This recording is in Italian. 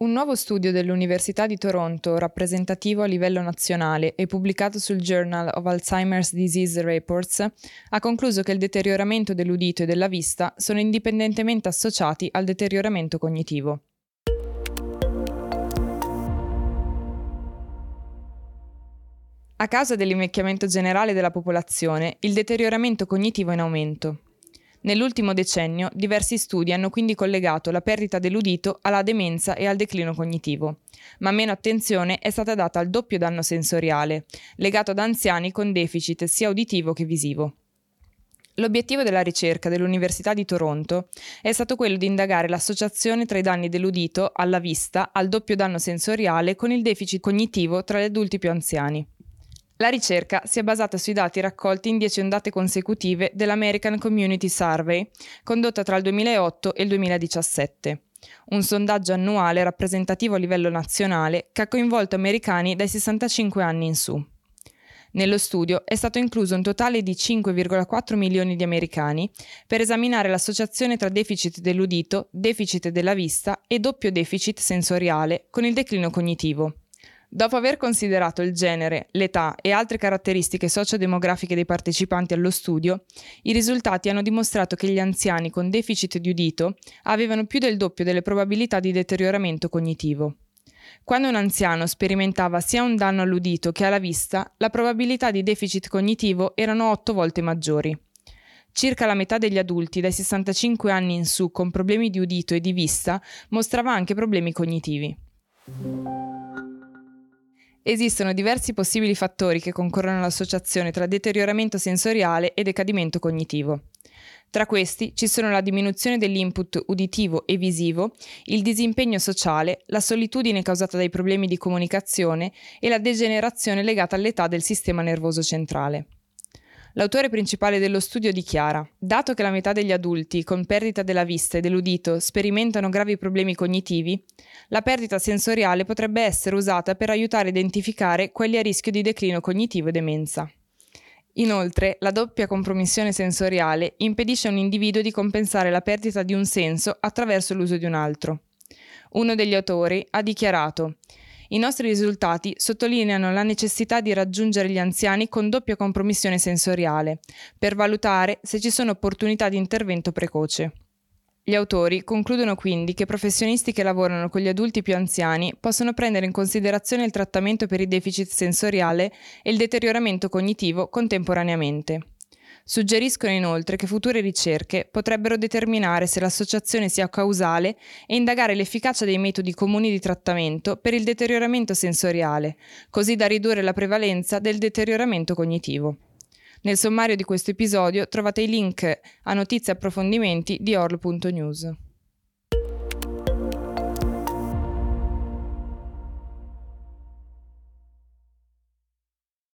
Un nuovo studio dell'Università di Toronto, rappresentativo a livello nazionale e pubblicato sul Journal of Alzheimer's Disease Reports, ha concluso che il deterioramento dell'udito e della vista sono indipendentemente associati al deterioramento cognitivo. A causa dell'invecchiamento generale della popolazione, il deterioramento cognitivo è in aumento. Nell'ultimo decennio diversi studi hanno quindi collegato la perdita dell'udito alla demenza e al declino cognitivo, ma meno attenzione è stata data al doppio danno sensoriale, legato ad anziani con deficit sia uditivo che visivo. L'obiettivo della ricerca dell'Università di Toronto è stato quello di indagare l'associazione tra i danni dell'udito alla vista, al doppio danno sensoriale con il deficit cognitivo tra gli adulti più anziani. La ricerca si è basata sui dati raccolti in 10 ondate consecutive dell'American Community Survey, condotta tra il 2008 e il 2017, un sondaggio annuale rappresentativo a livello nazionale che ha coinvolto americani dai 65 anni in su. Nello studio è stato incluso un totale di 5,4 milioni di americani per esaminare l'associazione tra deficit dell'udito, deficit della vista e doppio deficit sensoriale con il declino cognitivo. Dopo aver considerato il genere, l'età e altre caratteristiche sociodemografiche dei partecipanti allo studio, i risultati hanno dimostrato che gli anziani con deficit di udito avevano più del doppio delle probabilità di deterioramento cognitivo. Quando un anziano sperimentava sia un danno all'udito che alla vista, la probabilità di deficit cognitivo erano 8 volte maggiori. Circa la metà degli adulti dai 65 anni in su con problemi di udito e di vista mostrava anche problemi cognitivi. Esistono diversi possibili fattori che concorrono all'associazione tra deterioramento sensoriale e decadimento cognitivo. Tra questi ci sono la diminuzione dell'input uditivo e visivo, il disimpegno sociale, la solitudine causata dai problemi di comunicazione e la degenerazione legata all'età del sistema nervoso centrale. L'autore principale dello studio dichiara, dato che la metà degli adulti con perdita della vista e dell'udito sperimentano gravi problemi cognitivi, la perdita sensoriale potrebbe essere usata per aiutare a identificare quelli a rischio di declino cognitivo e demenza. Inoltre, la doppia compromissione sensoriale impedisce a un individuo di compensare la perdita di un senso attraverso l'uso di un altro. Uno degli autori ha dichiarato i nostri risultati sottolineano la necessità di raggiungere gli anziani con doppia compromissione sensoriale, per valutare se ci sono opportunità di intervento precoce. Gli autori concludono quindi che professionisti che lavorano con gli adulti più anziani possono prendere in considerazione il trattamento per il deficit sensoriale e il deterioramento cognitivo contemporaneamente. Suggeriscono inoltre che future ricerche potrebbero determinare se l'associazione sia causale e indagare l'efficacia dei metodi comuni di trattamento per il deterioramento sensoriale, così da ridurre la prevalenza del deterioramento cognitivo. Nel sommario di questo episodio trovate i link a notizie e approfondimenti di orl.news.